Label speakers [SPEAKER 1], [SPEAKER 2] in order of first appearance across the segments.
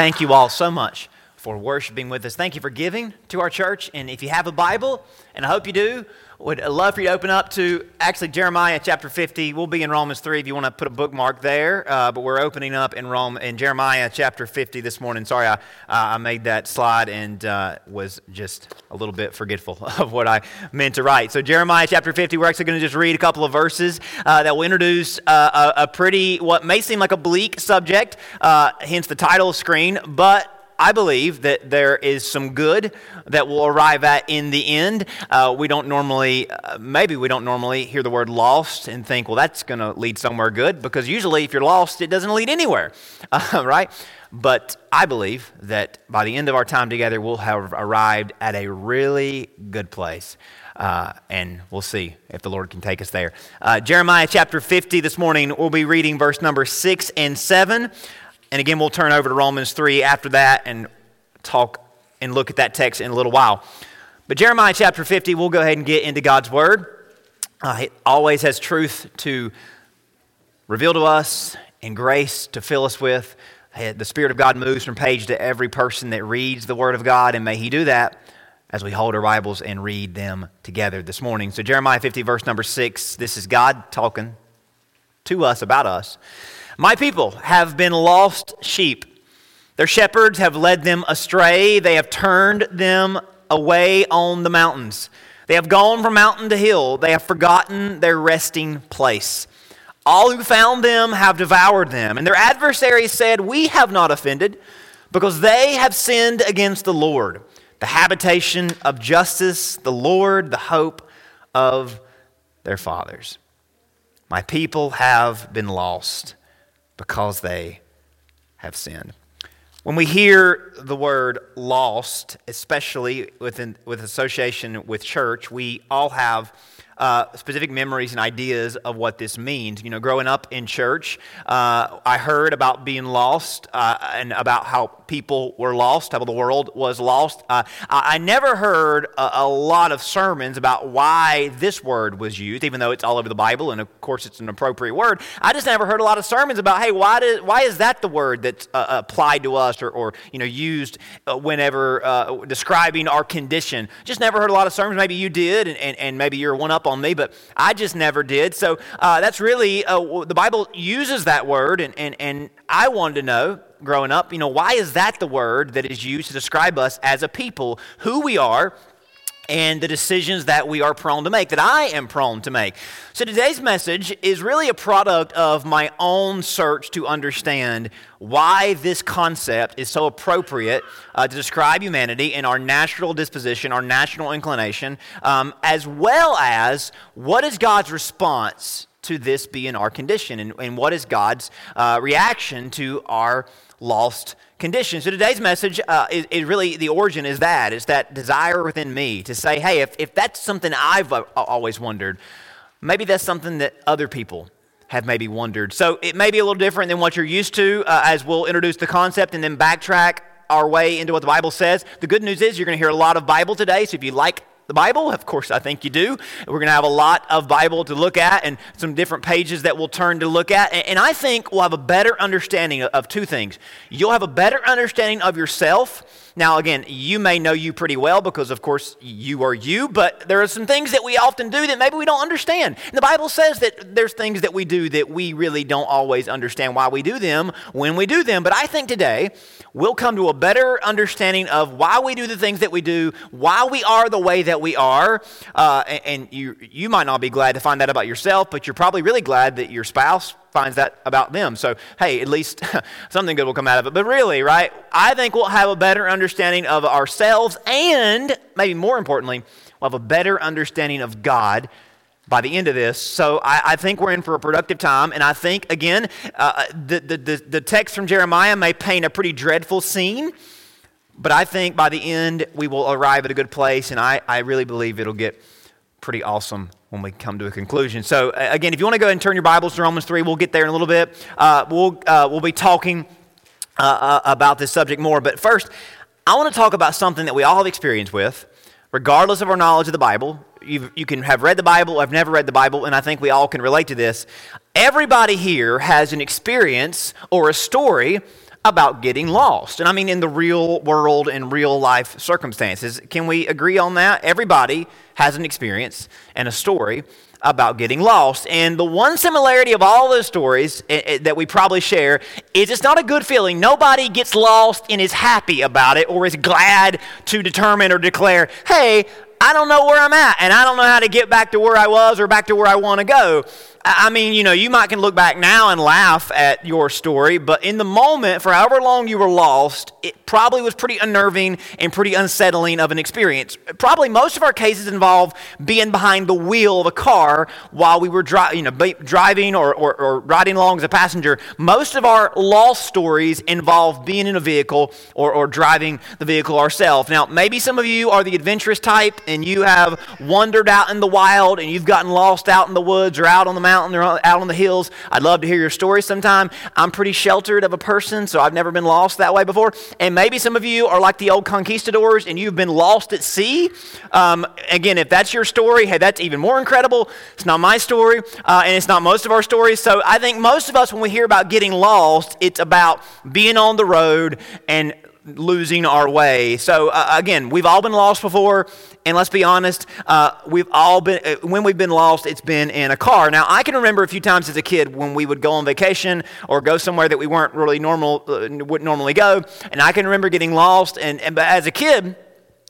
[SPEAKER 1] Thank you all so much for worshiping with us. Thank you for giving to our church. And if you have a Bible, and I hope you do, would love for you to open up to actually Jeremiah chapter 50. We'll be in Romans 3 if you want to put a bookmark there. Uh, but we're opening up in Rome in Jeremiah chapter 50 this morning. Sorry, I, uh, I made that slide and uh, was just a little bit forgetful of what I meant to write. So Jeremiah chapter 50, we're actually going to just read a couple of verses uh, that will introduce uh, a, a, pretty, what may seem like a bleak subject, uh, hence the title screen, but I believe that there is some good that we'll arrive at in the end. Uh, we don't normally, uh, maybe we don't normally hear the word lost and think, well, that's going to lead somewhere good, because usually if you're lost, it doesn't lead anywhere, uh, right? But I believe that by the end of our time together, we'll have arrived at a really good place. Uh, and we'll see if the Lord can take us there. Uh, Jeremiah chapter 50 this morning, we'll be reading verse number 6 and 7. And again, we'll turn over to Romans 3 after that and talk and look at that text in a little while. But Jeremiah chapter 50, we'll go ahead and get into God's Word. Uh, it always has truth to reveal to us and grace to fill us with. The Spirit of God moves from page to every person that reads the Word of God, and may He do that as we hold our Bibles and read them together this morning. So, Jeremiah 50, verse number 6, this is God talking to us about us. My people have been lost sheep. Their shepherds have led them astray. They have turned them away on the mountains. They have gone from mountain to hill. They have forgotten their resting place. All who found them have devoured them. And their adversaries said, We have not offended, because they have sinned against the Lord, the habitation of justice, the Lord, the hope of their fathers. My people have been lost because they have sinned. When we hear the word lost, especially within, with association with church, we all have uh, specific memories and ideas of what this means. You know, growing up in church, uh, I heard about being lost uh, and about how people were lost, how the world was lost. Uh, I, I, never heard a, a, lot of sermons about why this word was used, even though it's all over the Bible, and of course it's an appropriate word. I just never heard a lot of sermons about, hey, why, did, why is that the word that's uh, applied to us or, or you know, used uh, whenever describing our condition? Just never heard a lot of sermons. Maybe you did, and, and, and maybe you're one up on me, but I just never did. So uh, that's really, uh, the Bible uses that word, and, and, and I wanted to know growing up, you know, why is that the word that is used to describe us as a people, who we are, and the decisions that we are prone to make, that I am prone to make. So today's message is really a product of my own search to understand why this concept is so appropriate uh, to describe humanity in our natural disposition, our national inclination, um, as well as what is God's response to this being our condition, and, and what is God's uh, reaction to our lost condition. So today's message uh, is, is, really the origin is that is that desire within me to say, hey, if, if that's something I've uh, always wondered, maybe that's something that other people have maybe wondered. So it may be a little different than what you're used to uh, as we'll introduce the concept and then backtrack our way into what the Bible says. The good news is you're going to hear a lot of Bible today. So if you like the Bible? Of course, I think you do. We're going to have a lot of Bible to look at and some different pages that we'll turn to look at. And I think we'll have a better understanding of two things. You'll have a better understanding of yourself now, again, you may know you pretty well because, of course, you are you, but there are some things that we often do that maybe we don't understand. And the Bible says that there's things that we do that we really don't always understand why we do them when we do them. But I think today we'll come to a better understanding of why we do the things that we do, why we are the way that we are. Uh, and, you, you might not be glad to find that about yourself, but you're probably really glad that your spouse finds that about them. So, hey, at least something good will come out of it. But really, right, I think we'll have a better understanding of ourselves and, maybe more importantly, we'll have a better understanding of God by the end of this. So I, I, think we're in for a productive time. And I think, again, uh, the, the, the, the text from Jeremiah may paint a pretty dreadful scene. But I think by the end, we will arrive at a good place. And I, I really believe it'll get pretty awesome when we come to a conclusion. So, again, if you want to go and turn your Bibles to Romans 3, we'll get there in a little bit. Uh, we'll, uh, we'll be talking uh, uh, about this subject more. But first, I want to talk about something that we all have experience with, regardless of our knowledge of the Bible. You've, you can have read the Bible, I've never read the Bible, and I think we all can relate to this. Everybody here has an experience or a story about getting lost. And I mean, in the real world and real life circumstances. Can we agree on that? Everybody has an experience and a story about getting lost. And the one similarity of all those stories eh, eh, that we probably share is it's not a good feeling. Nobody gets lost and is happy about it or is glad to determine or declare, hey, I don't know where I'm at and I don't know how to get back to where I was or back to where I want to go. I mean, you know, you might can look back now and laugh at your story, but in the moment, for however long you were lost, it probably was pretty unnerving and pretty unsettling of an experience. Probably most of our cases involve being behind the wheel of a car while we were dri- you know, driving or, or, or riding along as a passenger. Most of our lost stories involve being in a vehicle or, or driving the vehicle ourselves. Now, maybe some of you are the adventurous type and you have wandered out in the wild and you've gotten lost out in the woods or out on the mountain or out on the hills. I'd love to hear your story sometime. I'm pretty sheltered of a person, so I've never been lost that way before. And maybe some of you are like the old conquistadors and you've been lost at sea. Um, again, if that's your story, hey, that's even more incredible. It's not my story, uh, and it's not most of our stories. So I think most of us, when we hear about getting lost, it's about being on the road and losing our way. So, uh, again, we've all been lost before, and let's be honest, uh, we've all been, uh, when we've been lost, it's been in a car. Now, I can remember a few times as a kid when we would go on vacation or go somewhere that we weren't really normal, uh, wouldn't normally go, and I can remember getting lost, and, and but as a kid,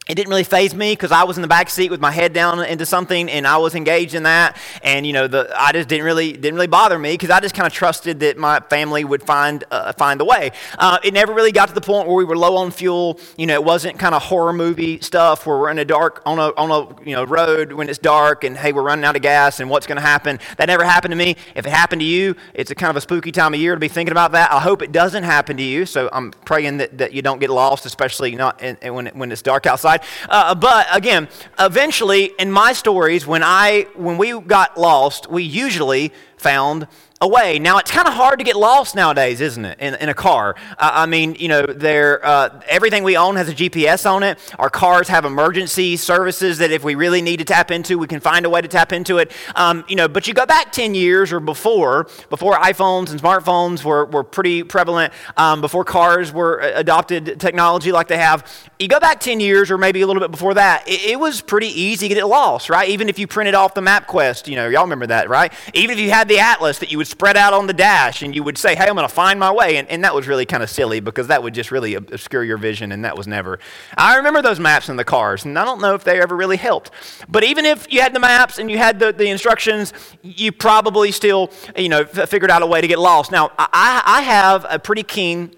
[SPEAKER 1] it didn't really faze me because I was in the back seat with my head down into something and I was engaged in that. And you know, the I just didn't really didn't really bother me because I just kind of trusted that my family would find uh, find the way. Uh, it never really got to the point where we were low on fuel. You know, it wasn't kind of horror movie stuff where we're in a dark on a on a you know road when it's dark and hey we're running out of gas and what's going to happen. That never happened to me. If it happened to you, it's a kind of a spooky time of year to be thinking about that. I hope it doesn't happen to you. So I'm praying that, that you don't get lost, especially not in, in when when it's dark outside. Uh, but again, eventually in my stories, when I when we got lost, we usually found away. Now, it's kind of hard to get lost nowadays, isn't it, in, in a car? Uh, I mean, you know, uh, everything we own has a GPS on it. Our cars have emergency services that if we really need to tap into, we can find a way to tap into it. Um, you know, but you go back 10 years or before, before iPhones and smartphones were, were pretty prevalent, um, before cars were adopted technology like they have, you go back 10 years or maybe a little bit before that, it, it was pretty easy to get lost, right? Even if you printed off the MapQuest, you know, y'all remember that, right? Even if you had the atlas that you would spread out on the dash and you would say, hey, I'm going to find my way. And, and that was really kind of silly because that would just really obscure your vision, and that was never. I remember those maps in the cars, and I don't know if they ever really helped. But even if you had the maps and you had the, the instructions, you probably still, you know, figured out a way to get lost. Now, I, I have a pretty keen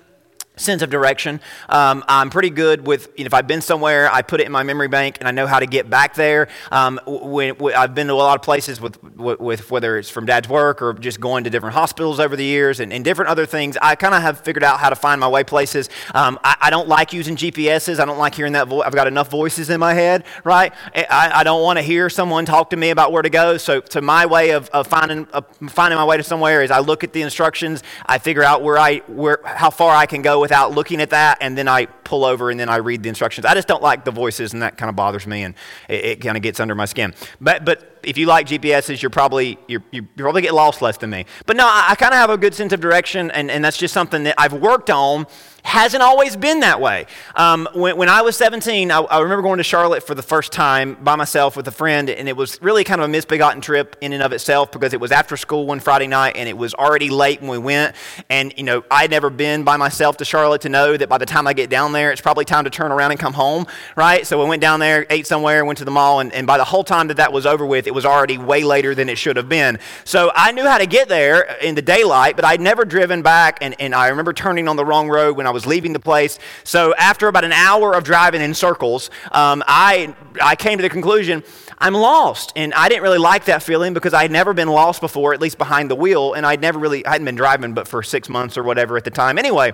[SPEAKER 1] sense of direction. Um, I'm pretty good with, you know, if I've been somewhere, I put it in my memory bank and I know how to get back there. Um, when, when I've been to a lot of places with, with, whether it's from dad's work or just going to different hospitals over the years and, and different other things, I kind of have figured out how to find my way places. Um, I, I, don't like using GPSs. I don't like hearing that voice. I've got enough voices in my head, right? I, I don't want to hear someone talk to me about where to go. So, so my way of, of finding, finding my way to somewhere is I look at the instructions, I figure out where I, where, how far I can go without looking at that, and then I pull over and then I read the instructions. I just don't like the voices, and that kind of bothers me, and it, it kind of gets under my skin. But, but if you like GPSs, you're probably, you're, you probably get lost less than me. But no, I, I kind of have a good sense of direction, and, and that's just something that I've worked on hasn't always been that way. Um, when, when, I was 17, I, I, remember going to Charlotte for the first time by myself with a friend, and it was really kind of a misbegotten trip in and of itself because it was after school one Friday night, and it was already late when we went. And, you know, I'd never been by myself to Charlotte to know that by the time I get down there, it's probably time to turn around and come home, right? So we went down there, ate somewhere, went to the mall, and, and by the whole time that that was over with, it was already way later than it should have been. So I knew how to get there in the daylight, but I'd never driven back, and, and I remember turning on the wrong road when I was leaving the place. So after about an hour of driving in circles, um, I, I came to the conclusion I'm lost. And I didn't really like that feeling because I had never been lost before, at least behind the wheel, and I'd never really, I hadn't been driving but for six months or whatever at the time. Anyway,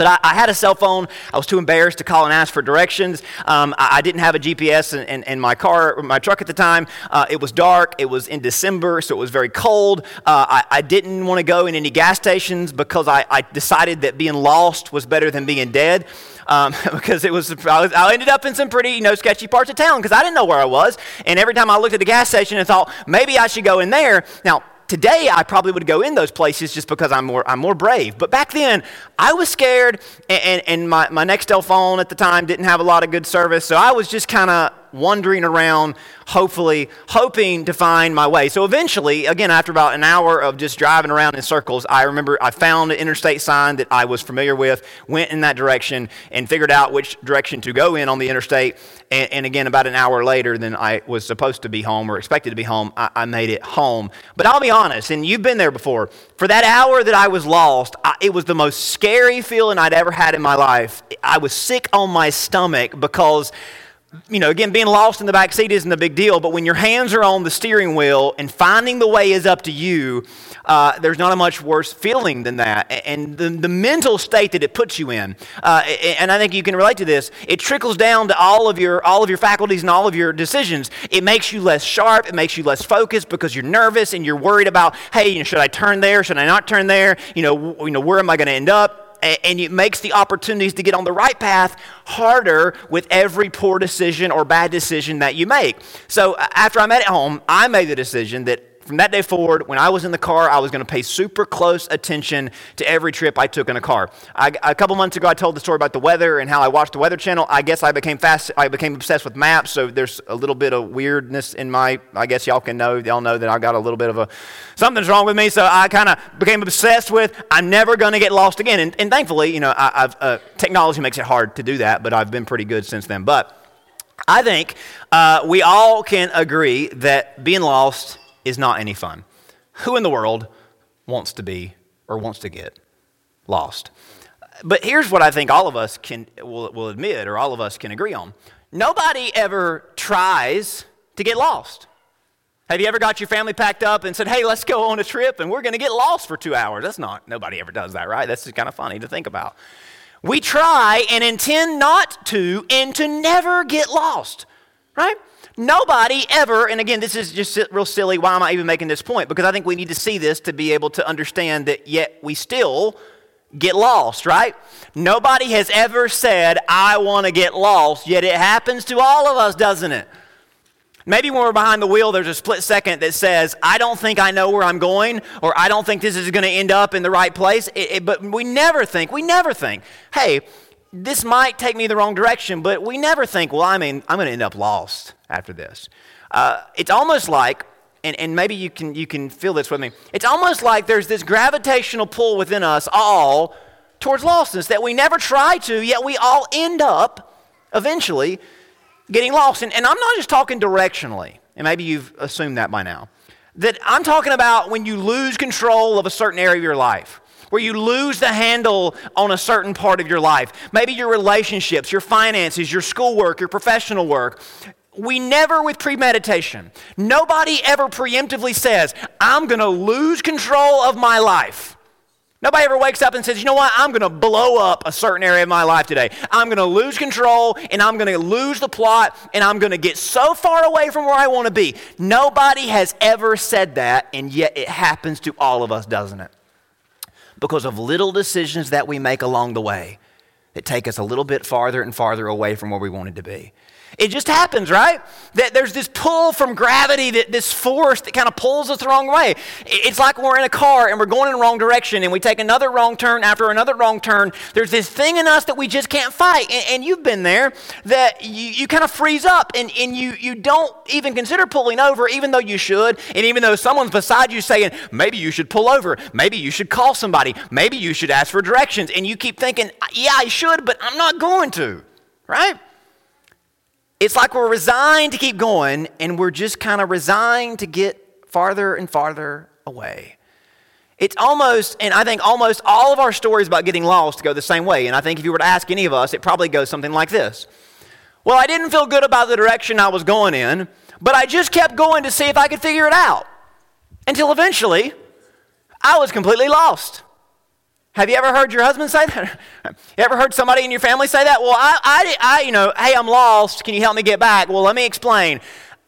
[SPEAKER 1] but I, I, had a cell phone. I was too embarrassed to call and ask for directions. Um, I, I, didn't have a GPS in, in, in, my car, my truck at the time. Uh, it was dark. It was in December, so it was very cold. Uh, I, I, didn't want to go in any gas stations because I, decided that being lost was better than being dead. Um, because it was, I, was, I ended up in some pretty, you know, sketchy parts of town because I didn't know where I was. And every time I looked at the gas station, I thought maybe I should go in there. Now, today I probably would go in those places just because I'm more, I'm more brave. But back then, I was scared, and, and, and my, my Nextel phone at the time didn't have a lot of good service, so I was just kind of wandering around, hopefully, hoping to find my way. So eventually, again, after about an hour of just driving around in circles, I remember I found an interstate sign that I was familiar with, went in that direction, and figured out which direction to go in on the interstate. And, and again, about an hour later than I was supposed to be home or expected to be home, I, I, made it home. But I'll be honest, and you've been there before, for that hour that I was lost, I, it was the most scary feeling I'd ever had in my life. I was sick on my stomach because you know, again, being lost in the back seat isn't a big deal, but when your hands are on the steering wheel and finding the way is up to you, uh, there's not a much worse feeling than that. And the, the mental state that it puts you in, uh, and I think you can relate to this, it trickles down to all of your all of your faculties and all of your decisions. It makes you less sharp. It makes you less focused because you're nervous and you're worried about, hey, you know, should I turn there? Should I not turn there? You know, you know, where am I going to end up? And it makes the opportunities to get on the right path harder with every poor decision or bad decision that you make. So after I met it home, I made the decision that from that day forward, when I was in the car, I was going to pay super close attention to every trip I took in a car. I, a couple months ago, I told the story about the weather and how I watched the Weather Channel. I guess I became fast. I became obsessed with maps. So there's a little bit of weirdness in my. I guess y'all can know. Y'all know that I got a little bit of a something's wrong with me. So I kind of became obsessed with. I'm never going to get lost again. And, and thankfully, you know, I, uh, technology makes it hard to do that, but I've been pretty good since then. But I think uh, we all can agree that being lost is not any fun. Who in the world wants to be or wants to get lost? But here's what I think all of us can will, will admit, or all of us can agree on. Nobody ever tries to get lost. Have you ever got your family packed up and said, hey, let's go on a trip and we're going to get lost for two hours? That's not, nobody ever does that, right? That's just kind of funny to think about. We try and intend not to and to never get lost, right? Nobody ever, and again, this is just real silly. Why am I even making this point? Because I think we need to see this to be able to understand that yet we still get lost, right? Nobody has ever said, I want to get lost, yet it happens to all of us, doesn't it? Maybe when we're behind the wheel, there's a split second that says, I don't think I know where I'm going, or I don't think this is going to end up in the right place. It, it, but we never think, we never think, hey, this might take me the wrong direction, but we never think, well, I mean, I'm going to end up lost after this. Uh, it's almost like, and, and maybe you can, you can feel this with me, it's almost like there's this gravitational pull within us all towards lostness that we never try to, yet we all end up eventually getting lost. And, and I'm not just talking directionally, and maybe you've assumed that by now, that I'm talking about when you lose control of a certain area of your life where you lose the handle on a certain part of your life. Maybe your relationships, your finances, your schoolwork, your professional work. We never, with premeditation, nobody ever preemptively says, I'm going to lose control of my life. Nobody ever wakes up and says, you know what, I'm going to blow up a certain area of my life today. I'm going to lose control and I'm going to lose the plot and I'm going to get so far away from where I want to be. Nobody has ever said that, and yet it happens to all of us, doesn't it? Because of little decisions that we make along the way that take us a little bit farther and farther away from where we wanted to be. It just happens, right? That there's this pull from gravity, that this force that kind of pulls us the wrong way. It's like we're in a car and we're going in the wrong direction and we take another wrong turn after another wrong turn. There's this thing in us that we just can't fight. And, and you've been there that you, you kind of freeze up and, and you, you don't even consider pulling over, even though you should. And even though someone's beside you saying, maybe you should pull over, maybe you should call somebody, maybe you should ask for directions. And you keep thinking, yeah, I should, but I'm not going to, right? It's like we're resigned to keep going and we're just kind of resigned to get farther and farther away. It's almost, and I think almost all of our stories about getting lost go the same way. And I think if you were to ask any of us, it probably goes something like this Well, I didn't feel good about the direction I was going in, but I just kept going to see if I could figure it out until eventually I was completely lost. Have you ever heard your husband say that? you ever heard somebody in your family say that? Well, I, I, I, you know, hey, I'm lost. Can you help me get back? Well, let me explain.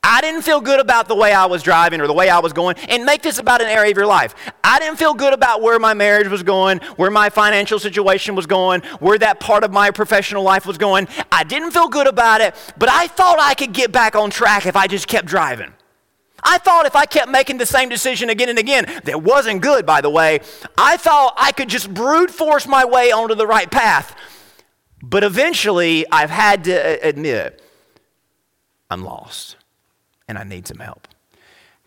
[SPEAKER 1] I didn't feel good about the way I was driving or the way I was going. And make this about an area of your life. I didn't feel good about where my marriage was going, where my financial situation was going, where that part of my professional life was going. I didn't feel good about it, but I thought I could get back on track if I just kept driving. I thought if I kept making the same decision again and again, that wasn't good, by the way, I thought I could just brute force my way onto the right path. But eventually, I've had to uh, admit, I'm lost and I need some help.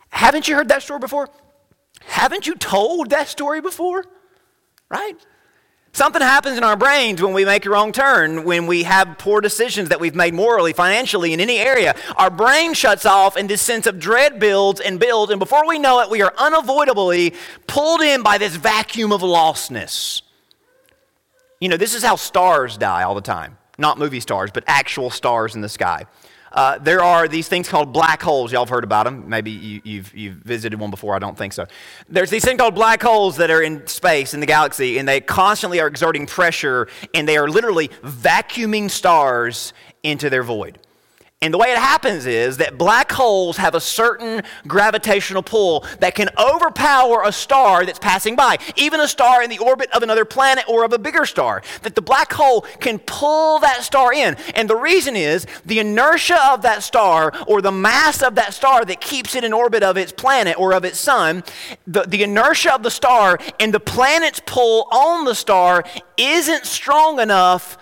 [SPEAKER 1] Haven't you heard that story before? Haven't you told that story before? Right? Something happens in our brains when we make a wrong turn, when we have poor decisions that we've made morally, financially, in any area. Our brain shuts off and this sense of dread builds and builds, and before we know it, we are unavoidably pulled in by this vacuum of lostness. You know, this is how stars die all the time. Not movie stars, but actual stars in the sky. Uh, there are these things called black holes. Y'all have heard about them. Maybe you, have you've, you've visited one before. I don't think so. There's these things called black holes that are in space, in the galaxy, and they constantly are exerting pressure, and they are literally vacuuming stars into their void. And the way it happens is that black holes have a certain gravitational pull that can overpower a star that's passing by, even a star in the orbit of another planet or of a bigger star. That the black hole can pull that star in. And the reason is the inertia of that star or the mass of that star that keeps it in orbit of its planet or of its sun, the, the inertia of the star and the planet's pull on the star isn't strong enough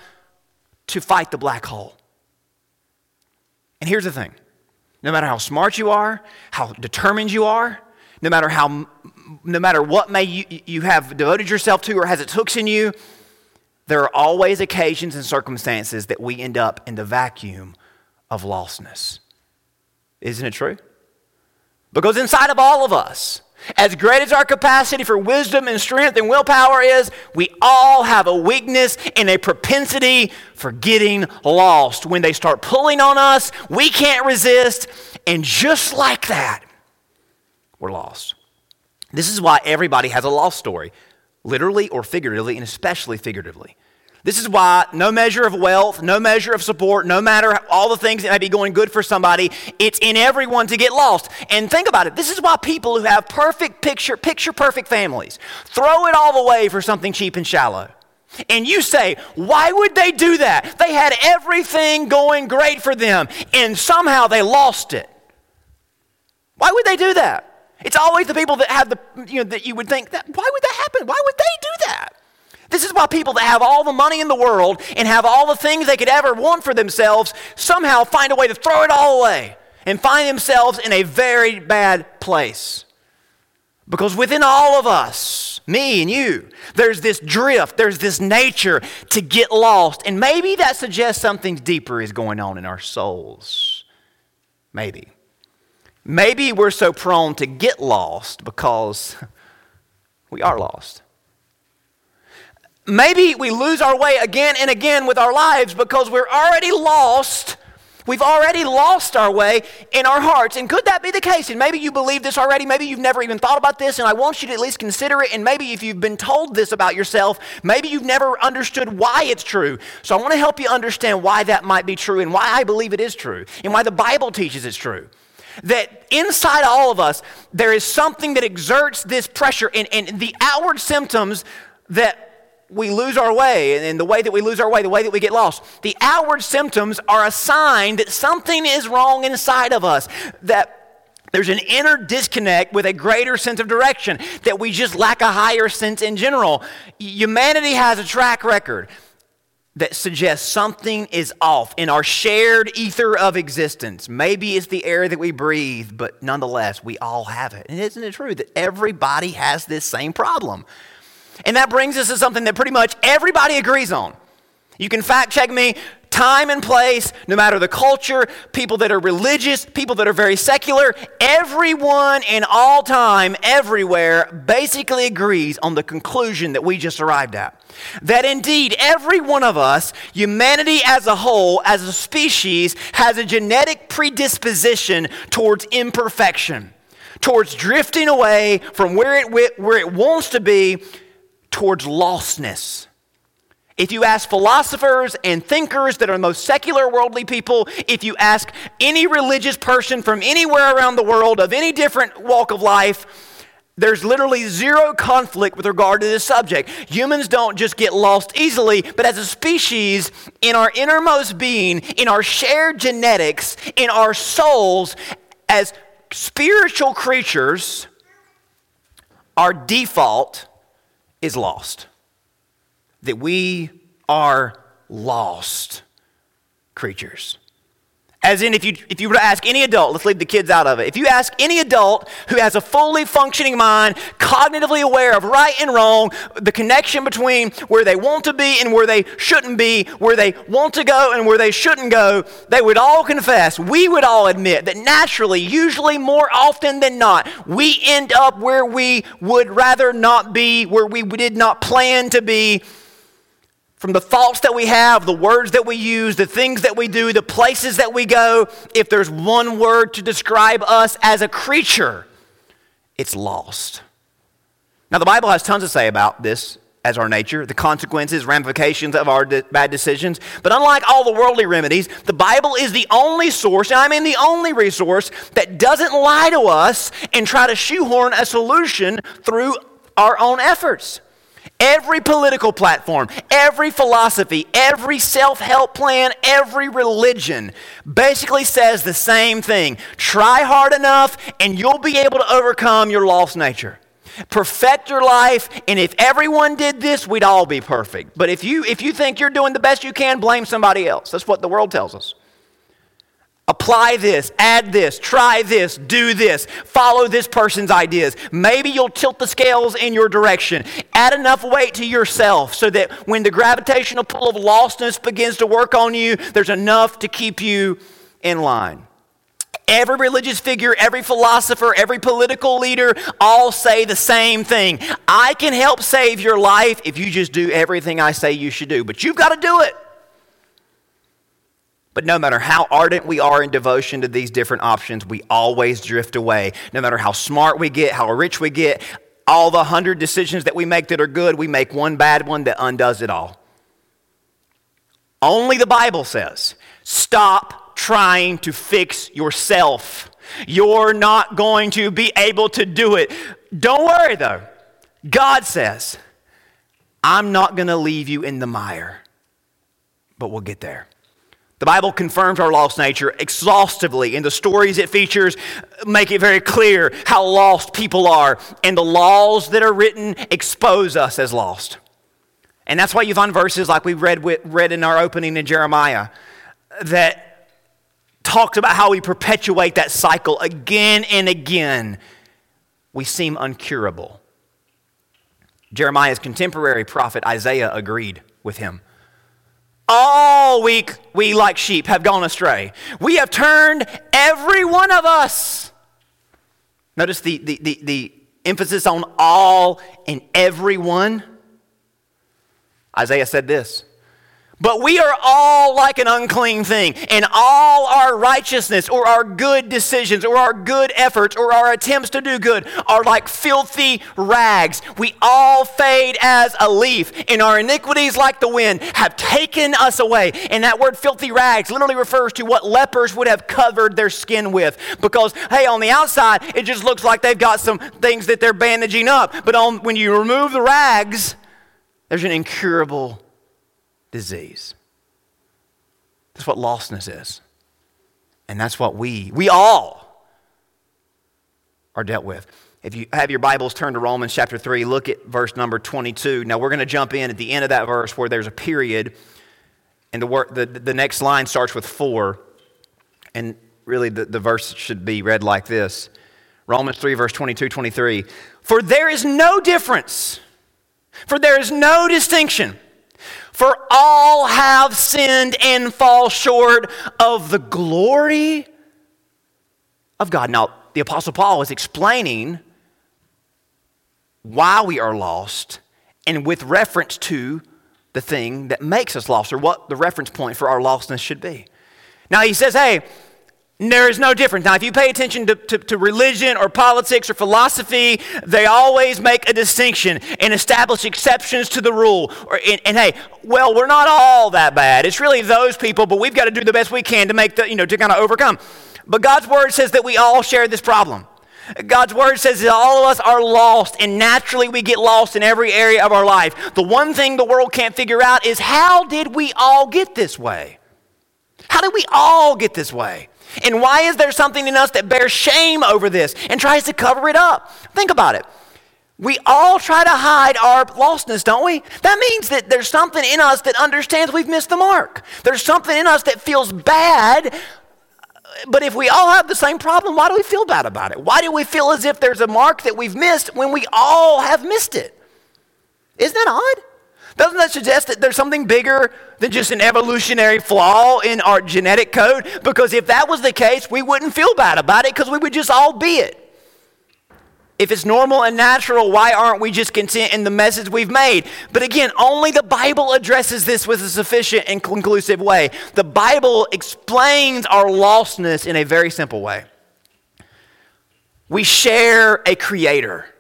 [SPEAKER 1] to fight the black hole. And here's the thing no matter how smart you are, how determined you are, no matter how no matter what may you, you have devoted yourself to or has its hooks in you, there are always occasions and circumstances that we end up in the vacuum of lostness. Isn't it true? Because inside of all of us, as great as our capacity for wisdom and strength and willpower is, we all have a weakness and a propensity for getting lost. When they start pulling on us, we can't resist, and just like that, we're lost. This is why everybody has a lost story, literally or figuratively, and especially figuratively. This is why no measure of wealth, no measure of support, no matter all the things that may be going good for somebody, it's in everyone to get lost. And think about it. This is why people who have perfect picture, picture perfect families throw it all away for something cheap and shallow. And you say, why would they do that? They had everything going great for them, and somehow they lost it. Why would they do that? It's always the people that have the, you know, that you would think that, why would that happen? Why would they do that? This is why people that have all the money in the world and have all the things they could ever want for themselves somehow find a way to throw it all away and find themselves in a very bad place. Because within all of us, me and you, there's this drift, there's this nature to get lost. And maybe that suggests something deeper is going on in our souls. Maybe. Maybe we're so prone to get lost because we are lost. Maybe we lose our way again and again with our lives because we're already lost. We've already lost our way in our hearts. And could that be the case? And maybe you believe this already. Maybe you've never even thought about this. And I want you to at least consider it. And maybe if you've been told this about yourself, maybe you've never understood why it's true. So I want to help you understand why that might be true and why I believe it is true and why the Bible teaches it's true. That inside all of us, there is something that exerts this pressure. And, and the outward symptoms that we lose our way and the way that we lose our way, the way that we get lost. The outward symptoms are a sign that something is wrong inside of us, that there's an inner disconnect with a greater sense of direction, that we just lack a higher sense in general. Humanity has a track record that suggests something is off in our shared ether of existence. Maybe it's the air that we breathe, but nonetheless, we all have it. And isn't it true that everybody has this same problem? And that brings us to something that pretty much everybody agrees on. You can fact check me time and place, no matter the culture, people that are religious, people that are very secular, everyone in all time, everywhere, basically agrees on the conclusion that we just arrived at. That indeed, every one of us, humanity as a whole, as a species, has a genetic predisposition towards imperfection, towards drifting away from where it, where it wants to be towards lostness. If you ask philosophers and thinkers that are the most secular worldly people, if you ask any religious person from anywhere around the world of any different walk of life, there's literally zero conflict with regard to this subject. Humans don't just get lost easily, but as a species, in our innermost being, in our shared genetics, in our souls, as spiritual creatures, our default is lost. That we are lost creatures. As in, if you, if you were to ask any adult, let's leave the kids out of it. If you ask any adult who has a fully functioning mind, cognitively aware of right and wrong, the connection between where they want to be and where they shouldn't be, where they want to go and where they shouldn't go, they would all confess, we would all admit that naturally, usually more often than not, we end up where we would rather not be, where we did not plan to be from the thoughts that we have, the words that we use, the things that we do, the places that we go, if there's one word to describe us as a creature, it's lost. Now, the Bible has tons to say about this as our nature, the consequences, ramifications of our de- bad decisions. But unlike all the worldly remedies, the Bible is the only source, and I mean the only resource, that doesn't lie to us and try to shoehorn a solution through our own efforts. Every political platform, every philosophy, every self help plan, every religion basically says the same thing. Try hard enough, and you'll be able to overcome your lost nature. Perfect your life, and if everyone did this, we'd all be perfect. But if you, if you think you're doing the best you can, blame somebody else. That's what the world tells us. Apply this, add this, try this, do this, follow this person's ideas. Maybe you'll tilt the scales in your direction. Add enough weight to yourself so that when the gravitational pull of lostness begins to work on you, there's enough to keep you in line. Every religious figure, every philosopher, every political leader all say the same thing. I can help save your life if you just do everything I say you should do, but you've got to do it. But no matter how ardent we are in devotion to these different options, we always drift away. No matter how smart we get, how rich we get, all the hundred decisions that we make that are good, we make one bad one that undoes it all. Only the Bible says stop trying to fix yourself. You're not going to be able to do it. Don't worry though. God says, I'm not going to leave you in the mire, but we'll get there. The Bible confirms our lost nature exhaustively, and the stories it features make it very clear how lost people are, and the laws that are written expose us as lost. And that's why you find verses like we read, read in our opening in Jeremiah that talks about how we perpetuate that cycle again and again. We seem uncurable. Jeremiah's contemporary prophet Isaiah agreed with him. All week we, like sheep, have gone astray. We have turned every one of us. Notice the, the, the, the emphasis on all and everyone. Isaiah said this but we are all like an unclean thing, and all our righteousness or our good decisions or our good efforts or our attempts to do good are like filthy rags. We all fade as a leaf, and our iniquities, like the wind, have taken us away. And that word filthy rags literally refers to what lepers would have covered their skin with. Because, hey, on the outside, it just looks like they've got some things that they're bandaging up. But on, when you remove the rags, there's an incurable disease. That's what lostness is. And that's what we, we all are dealt with. If you have your Bibles turned to Romans chapter 3, look at verse number 22. Now we're going to jump in at the end of that verse where there's a period, and the, word, the, the next line starts with 4. And really, the, the verse should be read like this Romans 3, verse 22, 23. For there is no difference, for there is no distinction. For all have sinned and fall short of the glory of God. Now, the Apostle Paul is explaining why we are lost and with reference to the thing that makes us lost or what the reference point for our lostness should be. Now, he says, hey, there is no difference. Now, if you pay attention to, to, to, religion or politics or philosophy, they always make a distinction and establish exceptions to the rule. Or, and, and, hey, well, we're not all that bad. It's really those people, but we've got to do the best we can to make the, you know, to kind of overcome. But God's word says that we all share this problem. God's word says that all of us are lost, and naturally we get lost in every area of our life. The one thing the world can't figure out is how did we all get this way? How did we all get this way? And why is there something in us that bears shame over this and tries to cover it up? Think about it. We all try to hide our lostness, don't we? That means that there's something in us that understands we've missed the mark. There's something in us that feels bad. But if we all have the same problem, why do we feel bad about it? Why do we feel as if there's a mark that we've missed when we all have missed it? Isn't that odd? Doesn't that suggest that there's something bigger than just an evolutionary flaw in our genetic code? Because if that was the case, we wouldn't feel bad about it because we would just all be it. If it's normal and natural, why aren't we just content in the message we've made? But again, only the Bible addresses this with a sufficient and conclusive way. The Bible explains our lostness in a very simple way. We share a creator.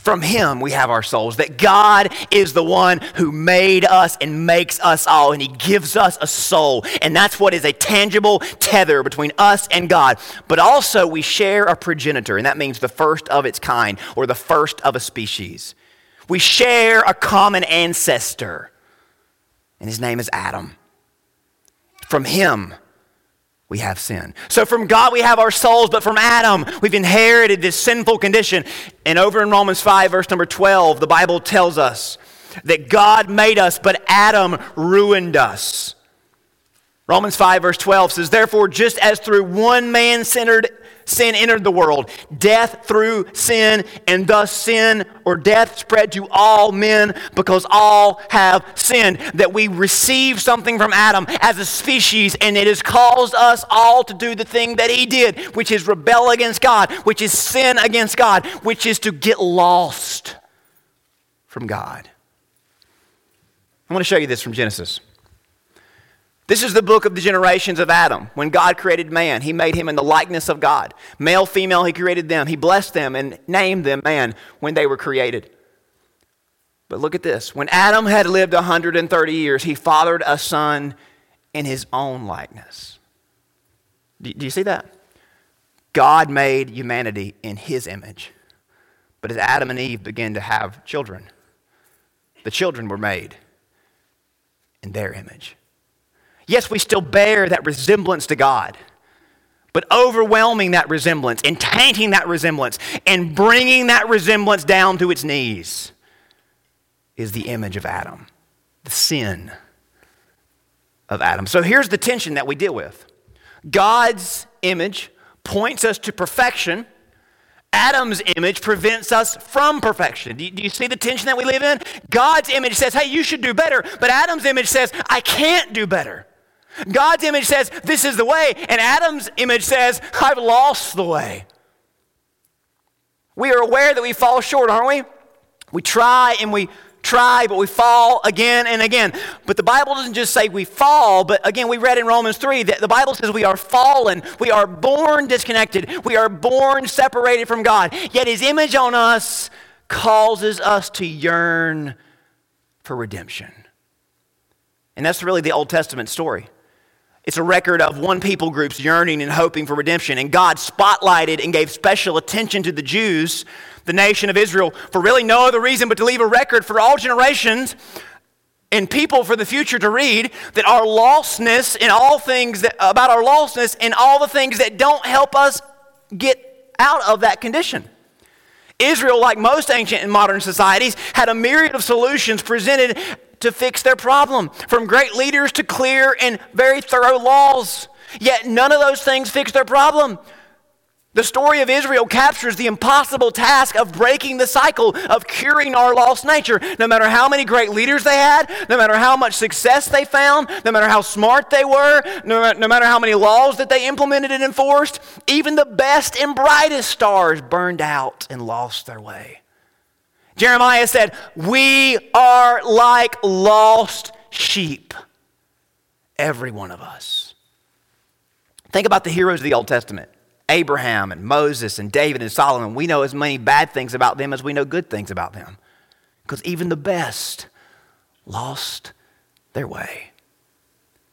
[SPEAKER 1] From Him we have our souls. That God is the one who made us and makes us all, and He gives us a soul. And that's what is a tangible tether between us and God. But also, we share a progenitor, and that means the first of its kind or the first of a species. We share a common ancestor, and His name is Adam. From Him, we have sin. So from God we have our souls, but from Adam we've inherited this sinful condition. And over in Romans 5, verse number 12, the Bible tells us that God made us, but Adam ruined us. Romans 5, verse 12 says, Therefore, just as through one man sinned, sin entered the world, death through sin, and thus sin or death spread to all men because all have sinned. That we receive something from Adam as a species, and it has caused us all to do the thing that he did, which is rebel against God, which is sin against God, which is to get lost from God. I want to show you this from Genesis. This is the book of the generations of Adam. When God created man, he made him in the likeness of God. Male, female, he created them. He blessed them and named them man when they were created. But look at this. When Adam had lived 130 years, he fathered a son in his own likeness. Do, you see that? God made humanity in his image. But as Adam and Eve began to have children, the children were made in their image. Yes, we still bear that resemblance to God, but overwhelming that resemblance and tainting that resemblance and bringing that resemblance down to its knees is the image of Adam, the sin of Adam. So here's the tension that we deal with God's image points us to perfection. Adam's image prevents us from perfection. Do you, do you, see the tension that we live in? God's image says, hey, you should do better. But Adam's image says, I can't do better. God's image says, This is the way, and Adam's image says, I've lost the way. We are aware that we fall short, aren't we? We try and we try, but we fall again and again. But the Bible doesn't just say we fall, but again, we read in Romans 3 that the Bible says we are fallen. We are born disconnected. We are born separated from God. Yet his image on us causes us to yearn for redemption. And that's really the Old Testament story. It's a record of one people group's yearning and hoping for redemption. And God spotlighted and gave special attention to the Jews, the nation of Israel, for really no other reason but to leave a record for all generations and people for the future to read that our lostness in all things that, about our lostness and all the things that don't help us get out of that condition. Israel, like most ancient and modern societies, had a myriad of solutions presented to fix their problem, from great leaders to clear and very thorough laws. Yet none of those things fix their problem. The story of Israel captures the impossible task of breaking the cycle of curing our lost nature. No matter how many great leaders they had, no matter how much success they found, no matter how smart they were, no, no matter how many laws that they implemented and enforced, even the best and brightest stars burned out and lost their way. Jeremiah said, We are like lost sheep, every one of us. Think about the heroes of the Old Testament Abraham and Moses and David and Solomon. We know as many bad things about them as we know good things about them. Because even the best lost their way.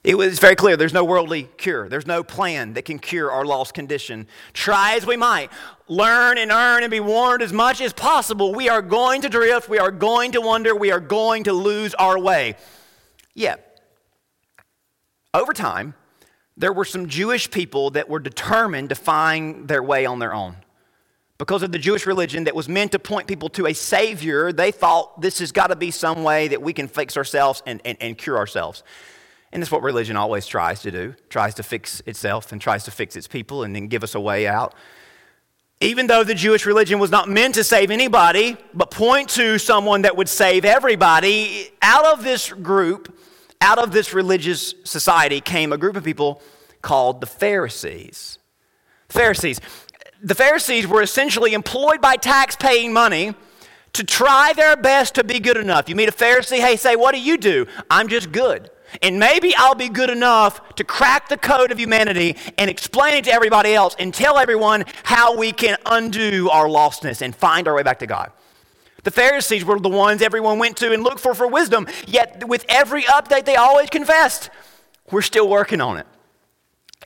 [SPEAKER 1] It was very clear there's no worldly cure. There's no plan that can cure our lost condition. Try as we might, learn and earn and be warned as much as possible. We are going to drift. We are going to wander. We are going to lose our way. Yet, over time, there were some Jewish people that were determined to find their way on their own. Because of the Jewish religion that was meant to point people to a Savior, they thought this has got to be some way that we can fix ourselves and, and, and cure ourselves. And that's what religion always tries to do tries to fix itself and tries to fix its people and then give us a way out. Even though the Jewish religion was not meant to save anybody, but point to someone that would save everybody, out of this group, out of this religious society came a group of people called the Pharisees. Pharisees. The Pharisees were essentially employed by tax paying money to try their best to be good enough. You meet a Pharisee, hey, say, what do you do? I'm just good. And maybe I'll be good enough to crack the code of humanity and explain it to everybody else and tell everyone how we can undo our lostness and find our way back to God. The Pharisees were the ones everyone went to and looked for for wisdom, yet with every update, they always confessed, We're still working on it.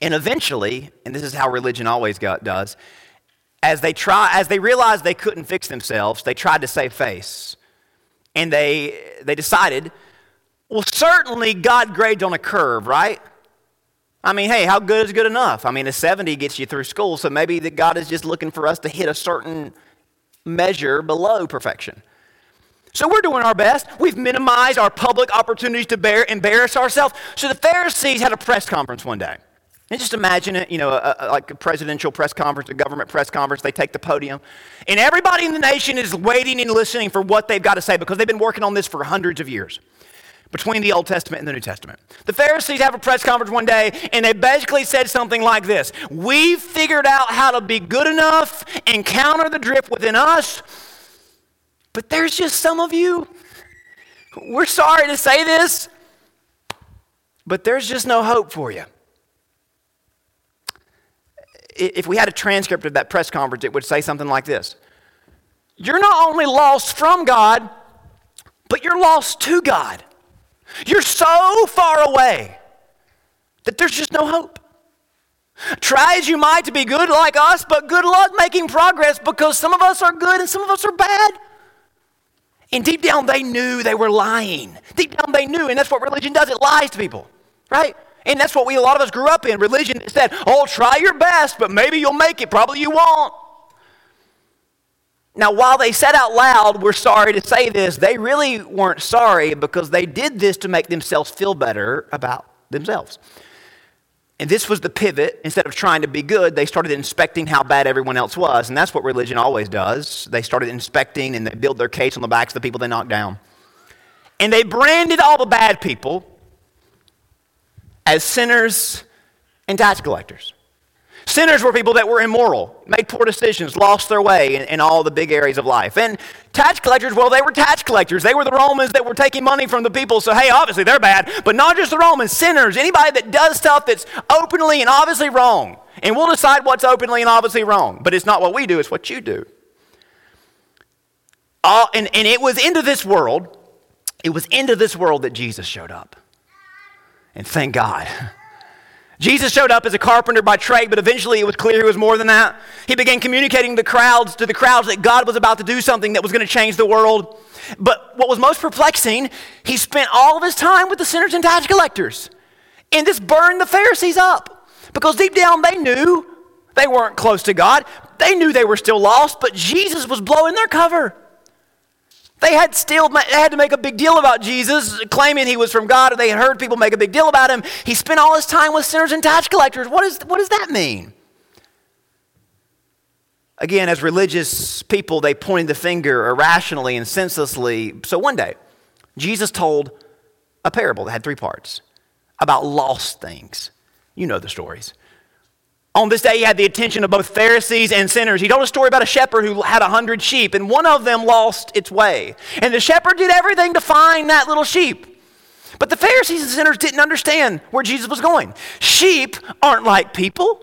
[SPEAKER 1] And eventually, and this is how religion always got, does, as they try, as they realized they couldn't fix themselves, they tried to save face. And they, they decided well, certainly God grades on a curve, right? I mean, hey, how good is good enough? I mean, a 70 gets you through school, so maybe that God is just looking for us to hit a certain measure below perfection. So we're doing our best. We've minimized our public opportunities to bear, embarrass ourselves. So the Pharisees had a press conference one day. And just imagine it, you know, a, a, like a presidential press conference, a government press conference. They take the podium, and everybody in the nation is waiting and listening for what they've got to say because they've been working on this for hundreds of years between the Old Testament and the New Testament. The Pharisees have a press conference one day, and they basically said something like this We've figured out how to be good enough and counter the drift within us, but there's just some of you. We're sorry to say this, but there's just no hope for you. If we had a transcript of that press conference, it would say something like this You're not only lost from God, but you're lost to God. You're so far away that there's just no hope. Try as you might to be good like us, but good luck making progress because some of us are good and some of us are bad. And deep down, they knew they were lying. Deep down, they knew, and that's what religion does it lies to people, right? And that's what we, a lot of us grew up in. Religion said, oh, try your best, but maybe you'll make it. Probably you won't. Now, while they said out loud, we're sorry to say this, they really weren't sorry because they did this to make themselves feel better about themselves. And this was the pivot. Instead of trying to be good, they started inspecting how bad everyone else was. And that's what religion always does. They started inspecting and they build their case on the backs of the people they knocked down. And they branded all the bad people as sinners and tax collectors. Sinners were people that were immoral, made poor decisions, lost their way in, in, all the big areas of life. And tax collectors, well, they were tax collectors. They were the Romans that were taking money from the people. So, hey, obviously they're bad, but not just the Romans, sinners, anybody that does stuff that's openly and obviously wrong. And we'll decide what's openly and obviously wrong. But it's not what we do, it's what you do. Uh, and, and it was into this world, it was into this world that Jesus showed up. And thank God. Jesus showed up as a carpenter by trade, but eventually it was clear he was more than that. He began communicating the crowds to the crowds that God was about to do something that was going to change the world. But what was most perplexing, he spent all of his time with the sinners and tax collectors. And this burned the Pharisees up because deep down they knew they weren't close to God. They knew they were still lost, but Jesus was blowing their cover. They had still they had to make a big deal about Jesus, claiming he was from God, or they had heard people make a big deal about him. He spent all his time with sinners and tax collectors. What, is, what does that mean? Again, as religious people, they pointed the finger irrationally and senselessly. So one day, Jesus told a parable that had three parts about lost things. You know the stories. On this day, he had the attention of both Pharisees and sinners. He told a story about a shepherd who had a hundred sheep, and one of them lost its way. And the shepherd did everything to find that little sheep. But the Pharisees and sinners didn't understand where Jesus was going. Sheep aren't like people,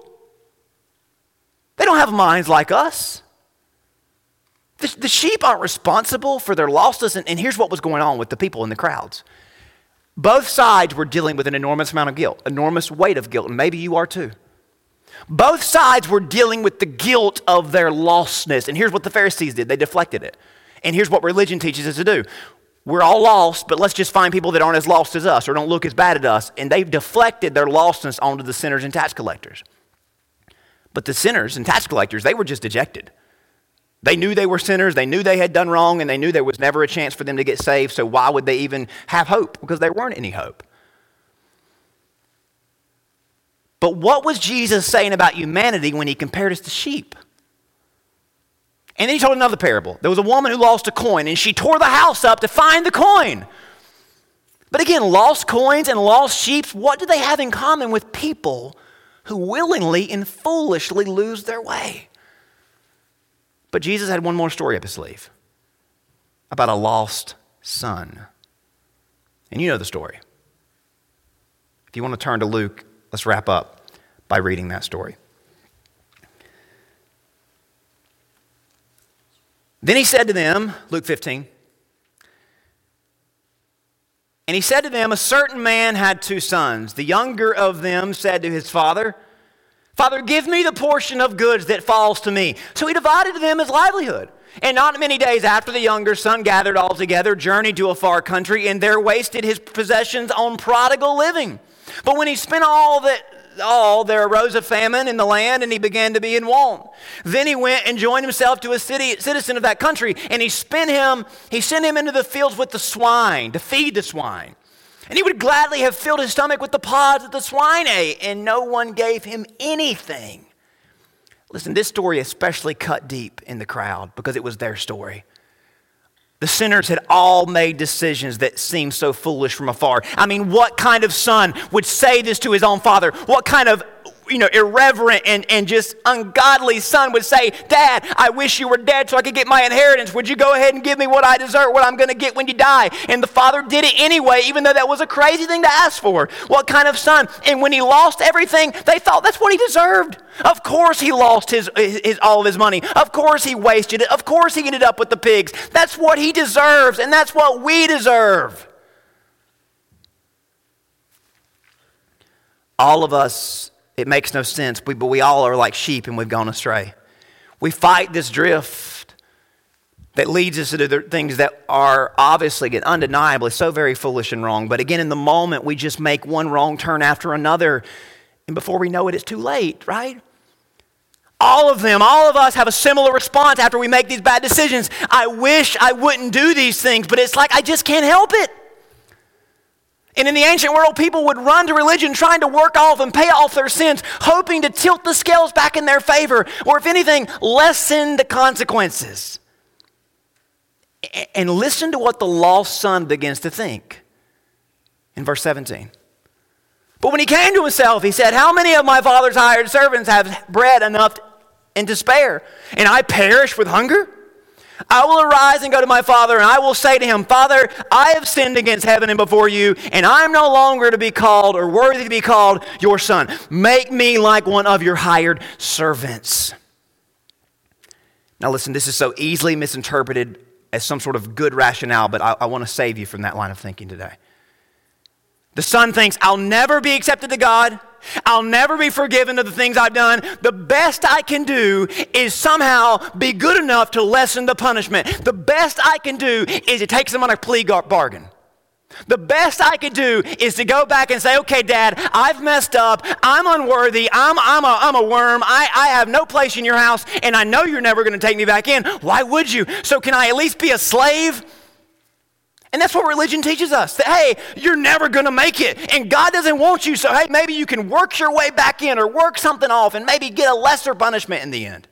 [SPEAKER 1] they don't have minds like us. The, the sheep aren't responsible for their lostness. And, and here's what was going on with the people in the crowds. Both sides were dealing with an enormous amount of guilt, enormous weight of guilt, and maybe you are too. Both sides were dealing with the guilt of their lostness. And here's what the Pharisees did they deflected it. And here's what religion teaches us to do we're all lost, but let's just find people that aren't as lost as us or don't look as bad at us. And they've deflected their lostness onto the sinners and tax collectors. But the sinners and tax collectors, they were just dejected. They knew they were sinners, they knew they had done wrong, and they knew there was never a chance for them to get saved, so why would they even have hope? Because there weren't any hope. But what was Jesus saying about humanity when he compared us to sheep? And then he told another parable. There was a woman who lost a coin, and she tore the house up to find the coin. But again, lost coins and lost sheep, what do they have in common with people who willingly and foolishly lose their way? But Jesus had one more story up his sleeve about a lost son. And you know the story. If you want to turn to Luke, let's wrap up by reading that story. Then he said to them, Luke 15, and he said to them, A certain man had two sons. The younger of them said to his father, Father, give me the portion of goods that falls to me. So he divided to them his livelihood. And not many days after, the younger son gathered all together, journeyed to a far country, and there wasted his possessions on prodigal living. But when he spent all that all, there arose a famine in the land, and he began to be in want. Then he went and joined himself to a city, citizen of that country, and he spent him, he sent him into the fields with the swine to feed the swine. And he would gladly have filled his stomach with the pods that the swine ate, and no one gave him anything. Listen, this story especially cut deep in the crowd because it was their story. The sinners had all made decisions that seemed so foolish from afar. I mean, what kind of son would say this to his own father? What kind of you know, irreverent and, and just ungodly son would say, Dad, I wish you were dead so I could get my inheritance. Would you go ahead and give me what I deserve, what I'm going to get when you die? And the father did it anyway, even though that was a crazy thing to ask for. What kind of son? And when he lost everything, they thought that's what he deserved. Of course he lost his, his, all of his money. Of course he wasted it. Of course he ended up with the pigs. That's what he deserves, and that's what we deserve. All of us it makes no sense, but we all are like sheep and we've gone astray. We fight this drift that leads us to things that are obviously and undeniably so very foolish and wrong. But again, in the moment, we just make one wrong turn after another. And before we know it, it's too late, right? All of them, all of us have a similar response after we make these bad decisions. I wish I wouldn't do these things, but it's like I just can't help it. And in the ancient world, people would run to religion trying to work off and pay off their sins, hoping to tilt the scales back in their favor, or if anything, lessen the consequences. And listen to what the lost son begins to think in verse 17. But when he came to himself, he said, How many of my father's hired servants have bread enough and to spare, and I perish with hunger? I will arise and go to my father, and I will say to him, Father, I have sinned against heaven and before you, and I am no longer to be called or worthy to be called your son. Make me like one of your hired servants. Now, listen, this is so easily misinterpreted as some sort of good rationale, but I, I want to save you from that line of thinking today. The son thinks, I'll never be accepted to God. I'll never be forgiven of the things I've done. The best I can do is somehow be good enough to lessen the punishment. The best I can do is to take on a plea bargain. The best I could do is to go back and say, okay, Dad, I've messed up. I'm unworthy. I'm, I'm, a, I'm a worm. I, I have no place in your house, and I know you're never going to take me back in. Why would you? So, can I at least be a slave? And that's what religion teaches us that, hey, you're never going to make it. And God doesn't want you. So, hey, maybe you can work your way back in or work something off and maybe get a lesser punishment in the end.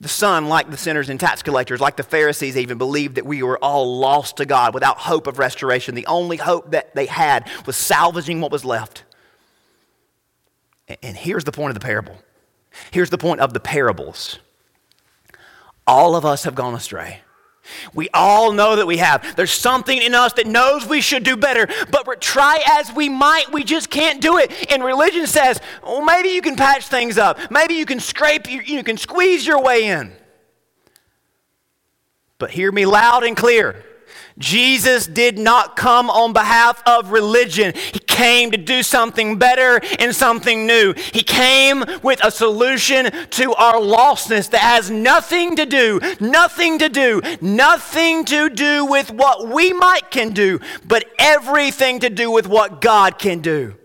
[SPEAKER 1] The son, like the sinners and tax collectors, like the Pharisees, even believed that we were all lost to God without hope of restoration. The only hope that they had was salvaging what was left. And here's the point of the parable. Here's the point of the parables. All of us have gone astray. We all know that we have. There's something in us that knows we should do better, but try as we might, we just can't do it. And religion says, well, maybe you can patch things up. Maybe you can scrape, you, you can squeeze your way in. But hear me loud and clear. Jesus did not come on behalf of religion. He came to do something better and something new. He came with a solution to our lostness that has nothing to do, nothing to do, nothing to do with what we might can do, but everything to do with what God can do.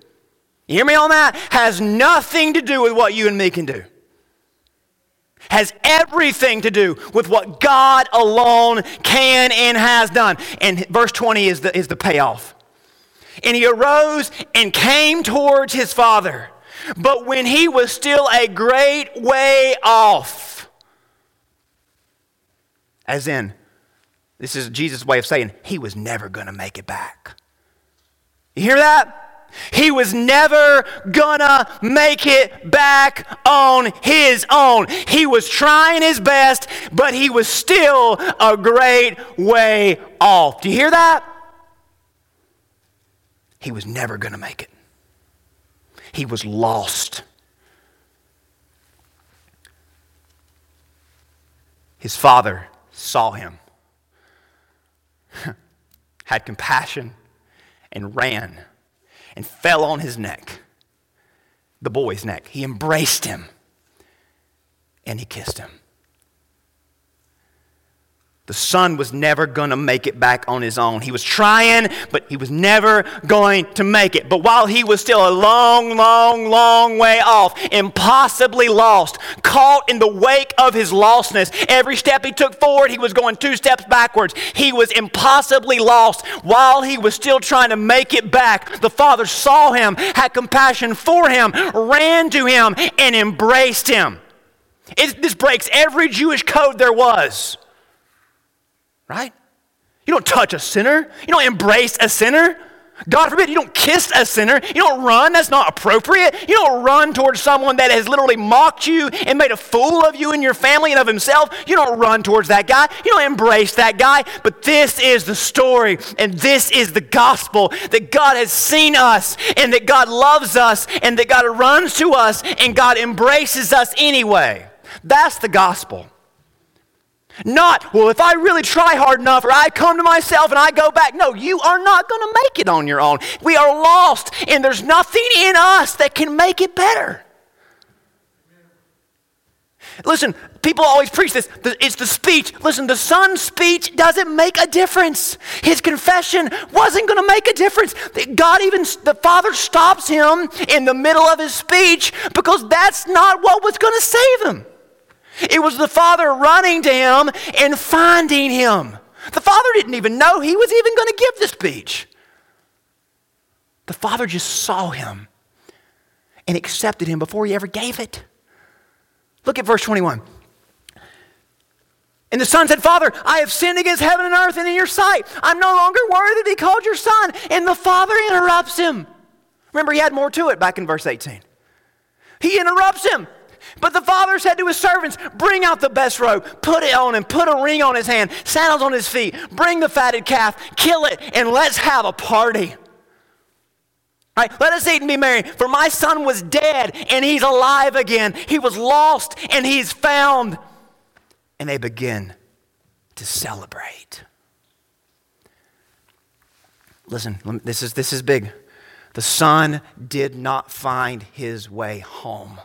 [SPEAKER 1] You hear me on that? Has nothing to do with what you and me can do has everything to do with what God alone can and has done. And verse 20 is the, is the payoff. And he arose and came towards his father. But when he was still a great way off, as in, this is Jesus' way of saying he was never going to make it back. You hear that? He was never gonna make it back on his own. He was trying his best, but he was still a great way off. Do you hear that? He was never gonna make it. He was lost. His father saw him, had compassion, and ran and fell on his neck, the boy's neck. He embraced him and he kissed him. The son was never going to make it back on his own. He was trying, but he was never going to make it. But while he was still a long, long, long way off, impossibly lost, caught in the wake of his lostness, every step he took forward, he was going two steps backwards. He was impossibly lost. While he was still trying to make it back, the father saw him, had compassion for him, ran to him, and embraced him. It, this breaks every Jewish code there was right? You don't touch a sinner. You don't embrace a sinner. God forbid, you don't kiss a sinner. You don't run. That's not appropriate. You don't run towards someone that has literally mocked you and made a fool of you and your family and of himself. You don't run towards that guy. You don't embrace that guy. But this is the story and this is the gospel that God has seen us and that God loves us and that God runs to us and God embraces us anyway. That's the gospel. Not, well, if I really try hard enough or I come to myself and I go back. No, you are not going to make it on your own. We are lost, and there's nothing in us that can make it better. Listen, people always preach this. It's the speech. Listen, the son's speech doesn't make a difference. His confession wasn't going to make a difference. God, even the father, stops him in the middle of his speech because that's not what was going to save him. It was the father running to him and finding him. The father didn't even know he was even going to give the speech. The father just saw him and accepted him before he ever gave it. Look at verse 21. And the son said, Father, I have sinned against heaven and earth and in your sight. I'm no longer worthy to be called your son. And the father interrupts him. Remember, he had more to it back in verse 18. He interrupts him. But the father said to his servants, Bring out the best robe, put it on him, put a ring on his hand, sandals on his feet, bring the fatted calf, kill it, and let's have a party. Right? Let us eat and be merry. For my son was dead and he's alive again. He was lost and he's found. And they begin to celebrate. Listen, this is, this is big. The son did not find his way home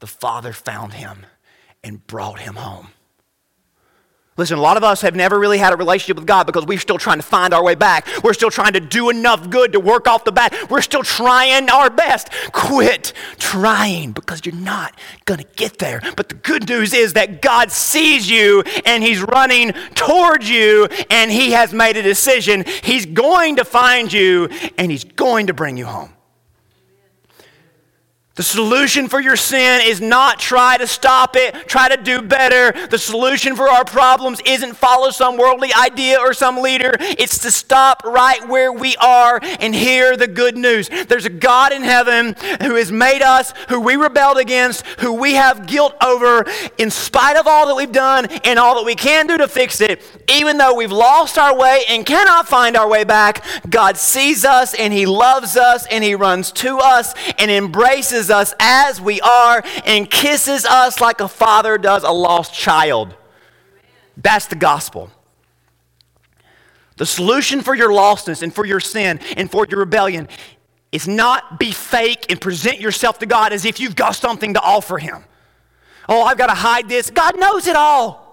[SPEAKER 1] the Father found him and brought him home. Listen, a lot of us have never really had a relationship with God because we're still trying to find our way back. We're still trying to do enough good to work off the bat. We're still trying our best. Quit trying because you're not going to get there. But the good news is that God sees you and He's running towards you and He has made a decision. He's going to find you and He's going to bring you home. The solution for your sin is not try to stop it, try to do better. The solution for our problems isn't follow some worldly idea or some leader. It's to stop right where we are and hear the good news. There's a God in heaven who has made us, who we rebelled against, who we have guilt over, in spite of all that we've done and all that we can do to fix it. Even though we've lost our way and cannot find our way back, God sees us and He loves us and He runs to us and embraces us as we are and kisses us like a father does a lost child. That's the gospel. The solution for your lostness and for your sin and for your rebellion is not be fake and present yourself to God as if you've got something to offer Him. Oh, I've got to hide this. God knows it all.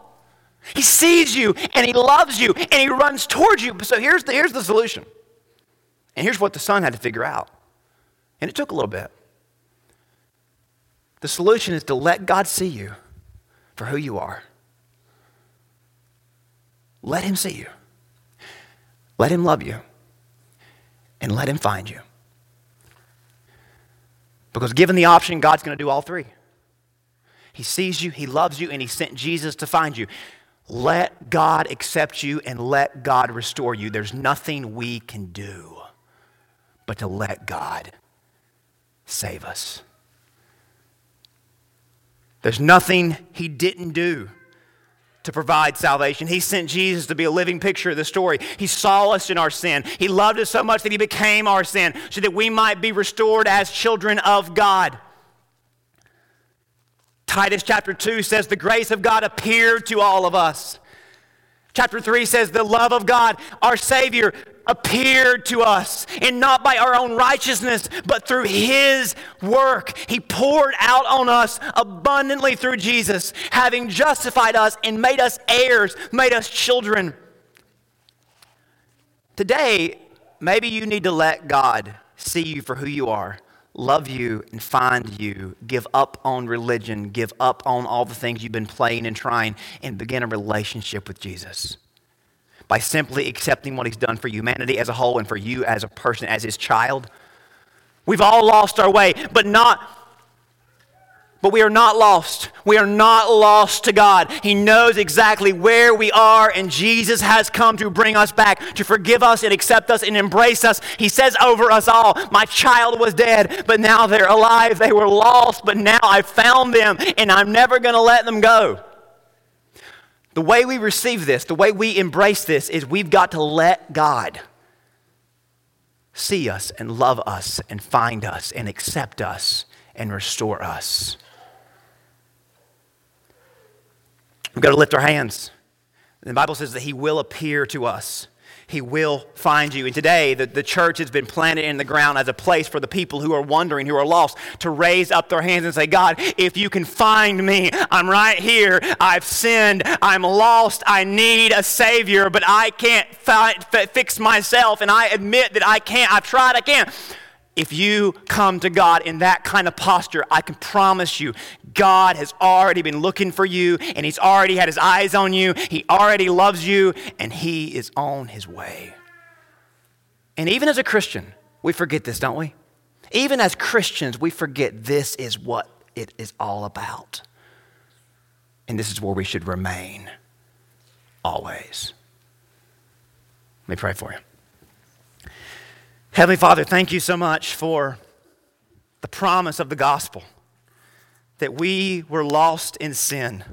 [SPEAKER 1] He sees you and He loves you and He runs towards you. So here's the, here's the solution. And here's what the son had to figure out. And it took a little bit. The solution is to let God see you for who you are. Let Him see you. Let Him love you. And let Him find you. Because given the option, God's going to do all three. He sees you, He loves you, and He sent Jesus to find you. Let God accept you and let God restore you. There's nothing we can do but to let God save us. There's nothing He didn't do to provide salvation. He sent Jesus to be a living picture of the story. He saw us in our sin. He loved us so much that He became our sin so that we might be restored as children of God. Titus chapter 2 says, The grace of God appeared to all of us. Chapter 3 says, The love of God, our Savior, appeared to us, and not by our own righteousness, but through His work. He poured out on us abundantly through Jesus, having justified us and made us heirs, made us children. Today, maybe you need to let God see you for who you are love you and find you, give up on religion, give up on all the things you've been playing and trying, and begin a relationship with Jesus. By simply accepting what he's done for humanity as a whole and for you as a person, as his child. We've all lost our way, but not but we are not lost. We are not lost to God. He knows exactly where we are, and Jesus has come to bring us back, to forgive us and accept us and embrace us. He says over us all, My child was dead, but now they're alive. They were lost, but now I found them, and I'm never going to let them go. The way we receive this, the way we embrace this, is we've got to let God see us and love us and find us and accept us and restore us. We've got to lift our hands. The Bible says that He will appear to us. He will find you. And today, the, the church has been planted in the ground as a place for the people who are wondering, who are lost, to raise up their hands and say, God, if you can find me, I'm right here. I've sinned. I'm lost. I need a Savior, but I can't fi- fix myself. And I admit that I can't. I've tried. I can't. If you come to God in that kind of posture, I can promise you, God has already been looking for you and He's already had His eyes on you. He already loves you and He is on His way. And even as a Christian, we forget this, don't we? Even as Christians, we forget this is what it is all about. And this is where we should remain always. Let me pray for you. Heavenly Father, thank you so much for the promise of the gospel that we were lost in sin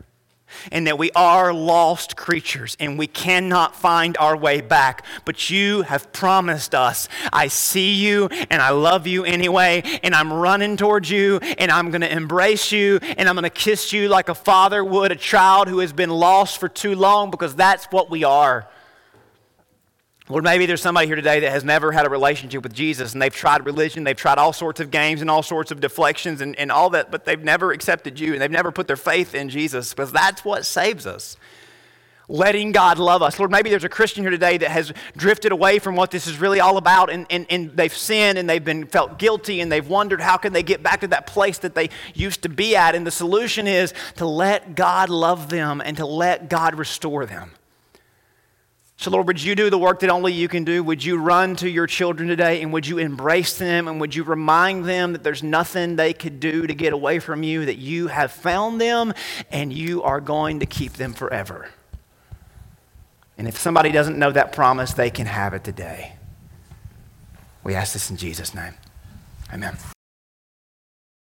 [SPEAKER 1] and that we are lost creatures and we cannot find our way back. But you have promised us, I see you and I love you anyway, and I'm running towards you and I'm going to embrace you and I'm going to kiss you like a father would a child who has been lost for too long because that's what we are. Lord, maybe there's somebody here today that has never had a relationship with Jesus and they've tried religion, they've tried all sorts of games and all sorts of deflections and, and all that, but they've never accepted you and they've never put their faith in Jesus because that's what saves us. Letting God love us. Lord, maybe there's a Christian here today that has drifted away from what this is really all about and, and, and they've sinned and they've been felt guilty and they've wondered how can they get back to that place that they used to be at. And the solution is to let God love them and to let God restore them. So, Lord, would you do the work that only you can do? Would you run to your children today and would you embrace them and would you remind them that there's nothing they could do to get away from you, that you have found them and you are going to keep them forever? And if somebody doesn't know that promise, they can have it today. We ask this in Jesus' name. Amen.